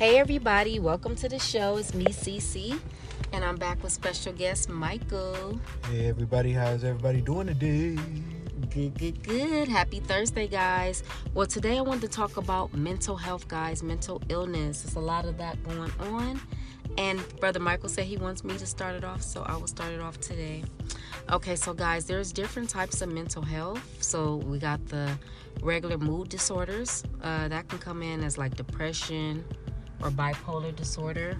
Hey everybody, welcome to the show. It's me, CC, and I'm back with special guest Michael. Hey everybody, how's everybody doing today? Good, good, good. Happy Thursday, guys. Well, today I wanted to talk about mental health, guys, mental illness. There's a lot of that going on. And Brother Michael said he wants me to start it off, so I will start it off today. Okay, so guys, there's different types of mental health. So we got the regular mood disorders uh, that can come in as like depression or bipolar disorder.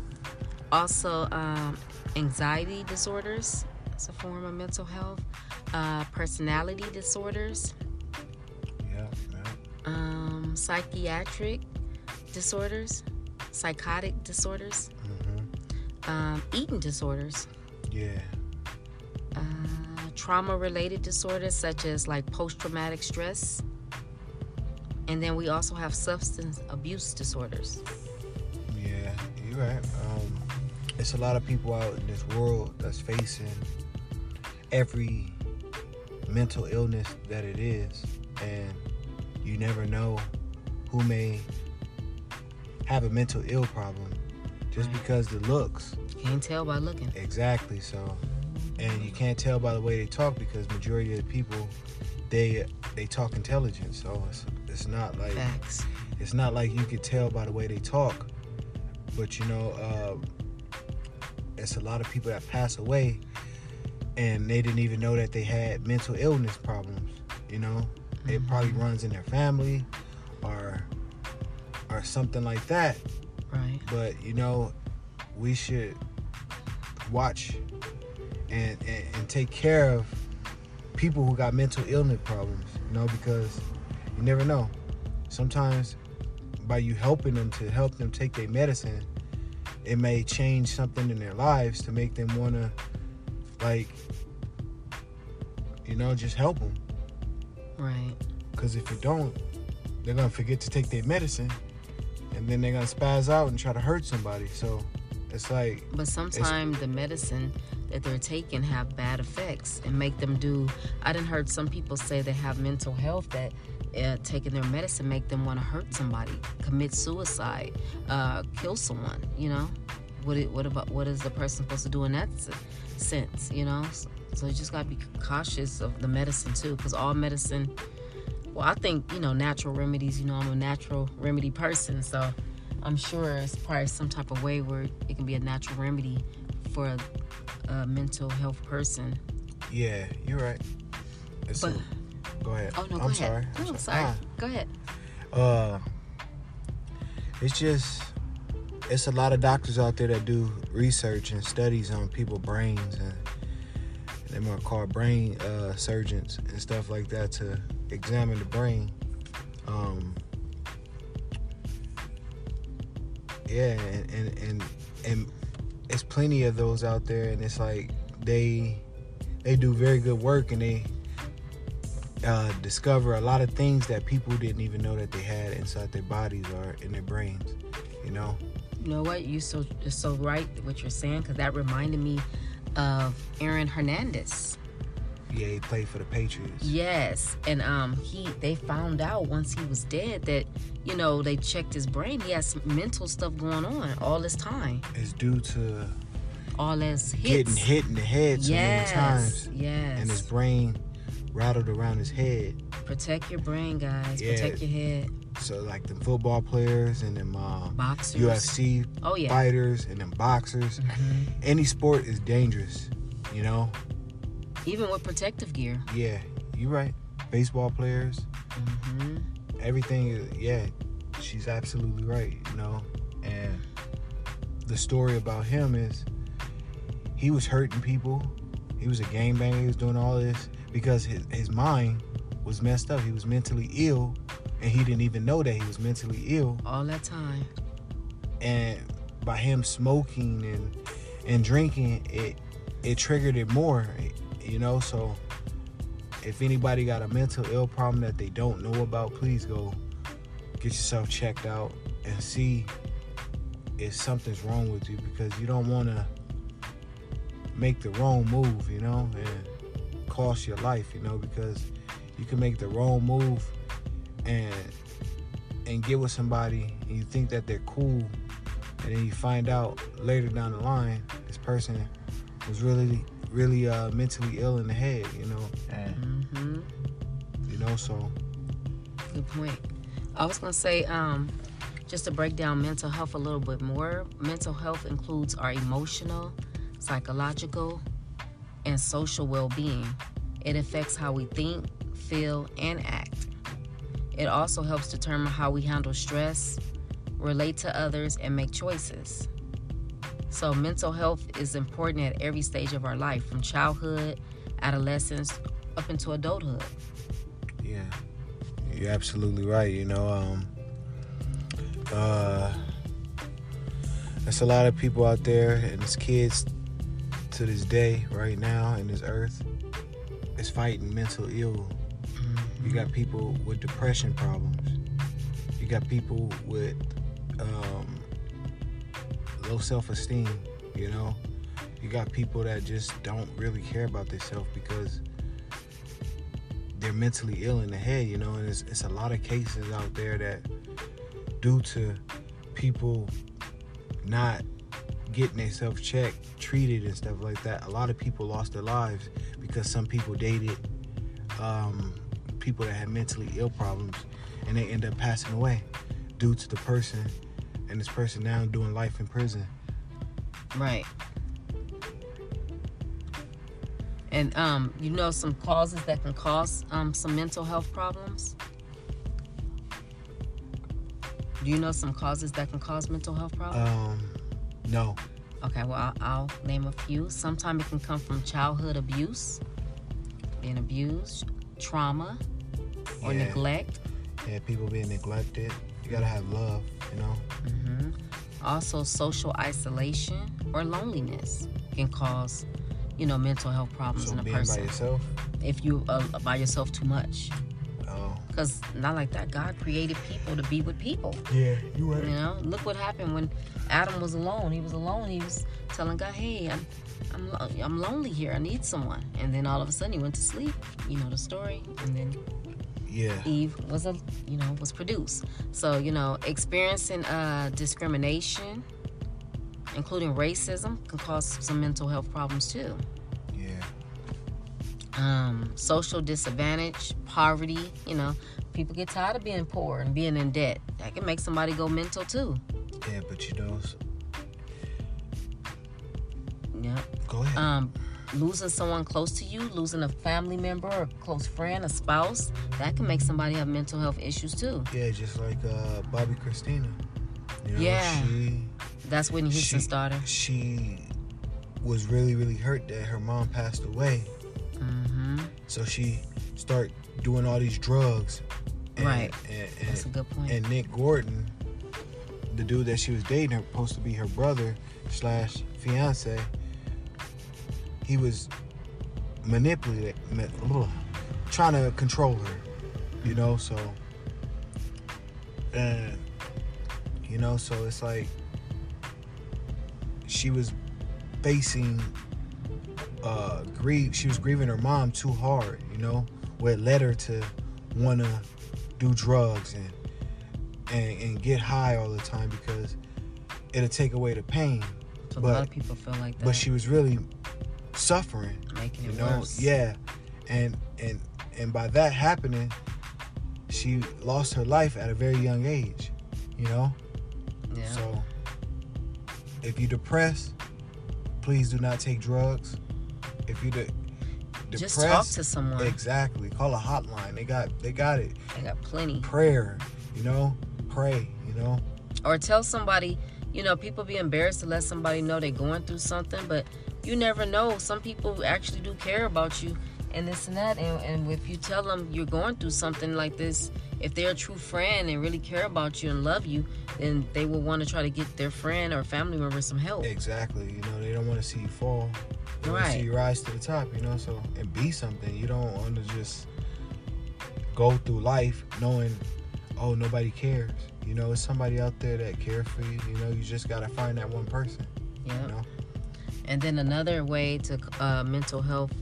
Also, um, anxiety disorders. It's a form of mental health. Uh, personality disorders. Yeah. Um, psychiatric disorders. Psychotic disorders. hmm Um, eating disorders. Yeah. uh, trauma related disorders such as like post traumatic stress. And then we also have substance abuse disorders. Right. Um, it's a lot of people out in this world that's facing every mental illness that it is, and you never know who may have a mental ill problem just Right. because the looks. Can't tell by looking. Exactly. So, and you can't tell by the way they talk because majority of the people, they they talk intelligent. So it's it's not like Facts. it's not like you could tell by the way they talk. But you know, um, it's a lot of people that pass away, and they didn't even know that they had mental illness problems. You know, it probably runs in their family, or or something like that Right. but you know we should watch and, and and take care of people who got mental illness problems you know because you never know sometimes by you helping them to help them take their medicine it may change something in their lives to make them want to like you know just help them Right. because if you don't they're gonna forget to take their medicine and then they're gonna spaz out and try to hurt somebody so it's like But sometimes the medicine that they're taking have bad effects and make them do. I didn't heard some people say they have mental health that uh, taking their medicine make them want to hurt somebody, commit suicide, uh, kill someone. You know, what it, what about what is the person supposed to do in that sense? You know, so, so you just gotta be cautious of the medicine too, because all medicine. Well, I think you know natural remedies. You know, I'm a natural remedy person, so I'm sure it's probably some type of way where it can be a natural remedy for a, a mental health person. yeah you're right it's But- a- go ahead Oh no, go i'm ahead. sorry No, I'm sorry. Go ahead. Ah, uh it's just it's a lot of doctors out there that do research and studies on people's brains and they're more called brain uh, surgeons and stuff like that to examine the brain um, yeah and, and and and it's plenty of those out there and it's like they they do very good work and they uh, discover a lot of things that people didn't even know that they had inside their bodies or in their brains you know You know what? You so so right what you're saying because that reminded me of Aaron Hernandez. Yeah he played for the patriots Yes, and um, he they found out once he was dead that you know they checked his brain. He has some mental stuff going on all this time, it's due to all as hits. getting hit in the head so yes, many times yes. and his brain rattled around his head Protect your brain, guys. Yeah. Protect your head. so like the football players and them um, Boxers. UFC Oh yeah. fighters and them boxers Mhm. any sport is dangerous you know Even with protective gear. yeah you're right. Baseball players. Hmm everything yeah she's absolutely right you know? And the story about him is he was hurting people. He was a game banger he was doing all this because his, his mind was messed up. He was mentally ill and he didn't even know that he was mentally ill. All that time. and by him smoking and and drinking it it triggered it more you know? So if anybody got a mental ill problem that they don't know about please go get yourself checked out and see if something's wrong with you because you don't want to make the wrong move you know and cost your life you know because you can make the wrong move and and get with somebody and you think that they're cool and then you find out later down the line this person was really really uh, mentally ill in the head you know and hmm you know so Good point. I was gonna say, um, just to break down mental health a little bit more. Mental health includes our emotional, psychological, and social well-being. It affects how we think, feel, and act. It also helps determine how we handle stress, relate to others, and make choices. So, mental health is important at every stage of our life, from childhood, adolescence, up into adulthood. Yeah, you're absolutely right. You know, um, uh, there's a lot of people out there, and it's kids to this day, right now, in this earth, is fighting mental ill. You got people with depression problems. You got people with um, low self-esteem. You know, you got people that just don't really care about themselves because they're mentally ill in the head, you know, and it's, it's a lot of cases out there that due to people not getting themselves checked, treated and stuff like that, a lot of people lost their lives because some people dated um, people that had mentally ill problems and they end up passing away due to the person and this person now doing life in prison. Right. And um, you know some causes that can cause um, some mental health problems. Do you know some causes that can cause mental health problems? Um, no. okay, well I'll, I'll name a few. Sometimes it can come from childhood abuse, being abused, trauma, or Yeah. neglect. Yeah, people being neglected. You gotta have love, you know. hmm Also, social isolation or loneliness can cause, you know, mental health problems So in a being by person yourself. if you uh, by yourself too much. Oh. Because not like that. God created people to be with people. Yeah, you You know, look what happened when Adam was alone. He was alone. He was telling God, "Hey, I'm, I'm, I'm lonely here. I need someone." And then all of a sudden, he went to sleep. You know the story. And then Yeah. Eve was a, you know, was produced. So you know, experiencing uh, discrimination, including racism, can cause some mental health problems too. Yeah. um, social disadvantage, poverty. You know, people get tired of being poor and being in debt. That can make somebody go mental too. Yeah, but you know, Yeah. go ahead. Um, losing someone close to you, losing a family member, a close friend, a spouse, that can make somebody have mental health issues too. yeah, just like uh, Bobbi Kristina. You know, Yeah. She That's when Houston She- started. she was really really hurt that her mom passed away, Mm-hmm. so she started doing all these drugs. And, Right. And, That's a good point. and Nick Gordon, the dude that she was dating, supposed to be her brother slash fiance. He was manipulating, trying to control her. You know, so and you know, so it's like she was facing uh grief. She was grieving her mom too hard. You know, what led her to wanna do drugs and and, and get high all the time because it'll take away the pain. so a lot of people feel like that. But she was really suffering, making you know. worse. Yeah, and and and by that happening, she lost her life at a very young age. You know. Yeah. So if you're depressed, please do not take drugs. If you're de- depressed, Just talk to someone. exactly. Call a hotline. They got they got it. They got plenty. Prayer, you know. Pray, you know. or tell somebody you know people be embarrassed to let somebody know they're going through something but you never know some people actually do care about you and this and that and, and if you tell them you're going through something like this if they're a true friend and really care about you and love you then they will want to try to get their friend or family member some help Exactly. You know, they don't want to see you fall. They want to Right. see you rise to the top, you know, so and be something. You don't want to just go through life knowing, oh, nobody cares. You know, it's somebody out there that cares for you. You know, you just got to find that one person, yeah you know? And then another way to uh, mental health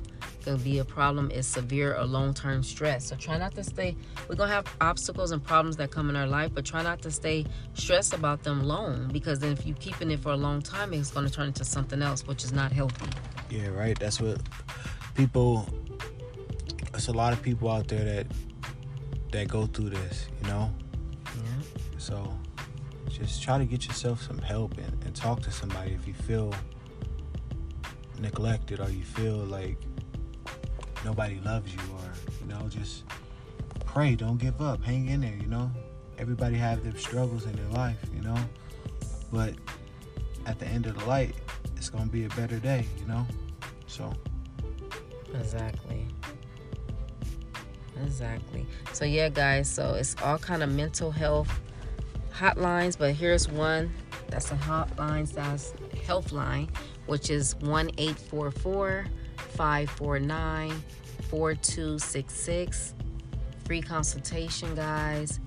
can be a problem is severe or long-term stress. So try not to stay. We're gonna have obstacles and problems that come in our life, but try not to stay stressed about them long because then if you keeping it for a long time, it's gonna turn into something else, which is not healthy. Yeah, right. That's what people. There's a lot of people out there that that go through this, you know. Yeah. So just try to get yourself some help and, and talk to somebody if you feel neglected or you feel like nobody loves you or you know just pray don't give up hang in there you know everybody have their struggles in their life you know but at the end of the light it's gonna be a better day you know so Exactly. Exactly. So yeah, guys. So it's all kind of mental health hotlines, but here's one that's a hotline that's health line, which is one eight four four five four nine four two six six. Free consultation, guys.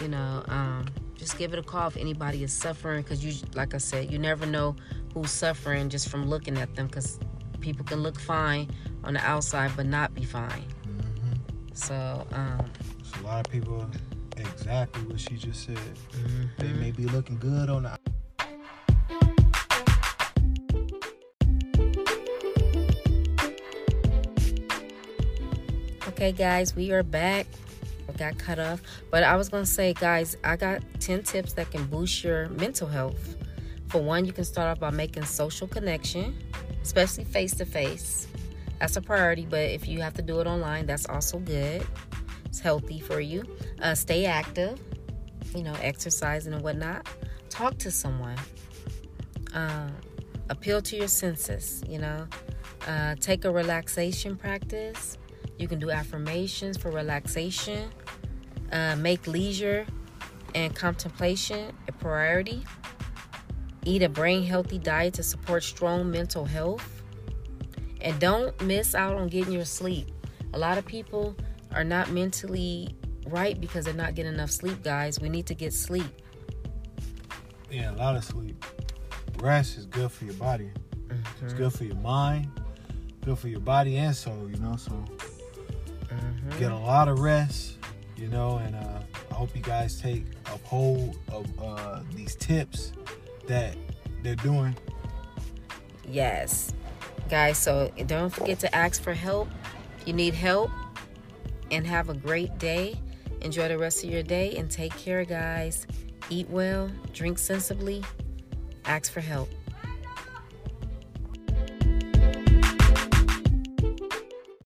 You know, um, just give it a call if anybody is suffering, because you, like I said, you never know who's suffering just from looking at them, because people can look fine on the outside but not be fine. So, um, a lot of people exactly what she just said. They mhm. may be looking good on the Okay, guys, we are back. We got cut off. But I was to say, guys, I got 10 tips that can boost your mental health. For one, you can start off by making social connection, especially face to face. That's a priority, but if you have to do it online, that's also good. It's healthy for you. Uh, stay active, you know, exercising and whatnot. Talk to someone. Um, appeal to your senses, you know. Uh, take a relaxation practice. You can do affirmations for relaxation. Uh, make leisure and contemplation a priority. Eat a brain healthy diet to support strong mental health. And don't miss out on getting your sleep. A lot of people are not mentally right because they're not getting enough sleep, guys. We need to get sleep. Yeah, a lot of sleep. Rest is good for your body. It's good for your mind, good for your body and soul, you know. So Mhm. get a lot of rest, you know, and uh, I hope you guys take a hold of uh, these tips that they're doing. Yes. Guys, so don't forget to ask for help. If you need help, and have a great day. Enjoy the rest of your day and take care, guys. Eat well, drink sensibly, ask for help.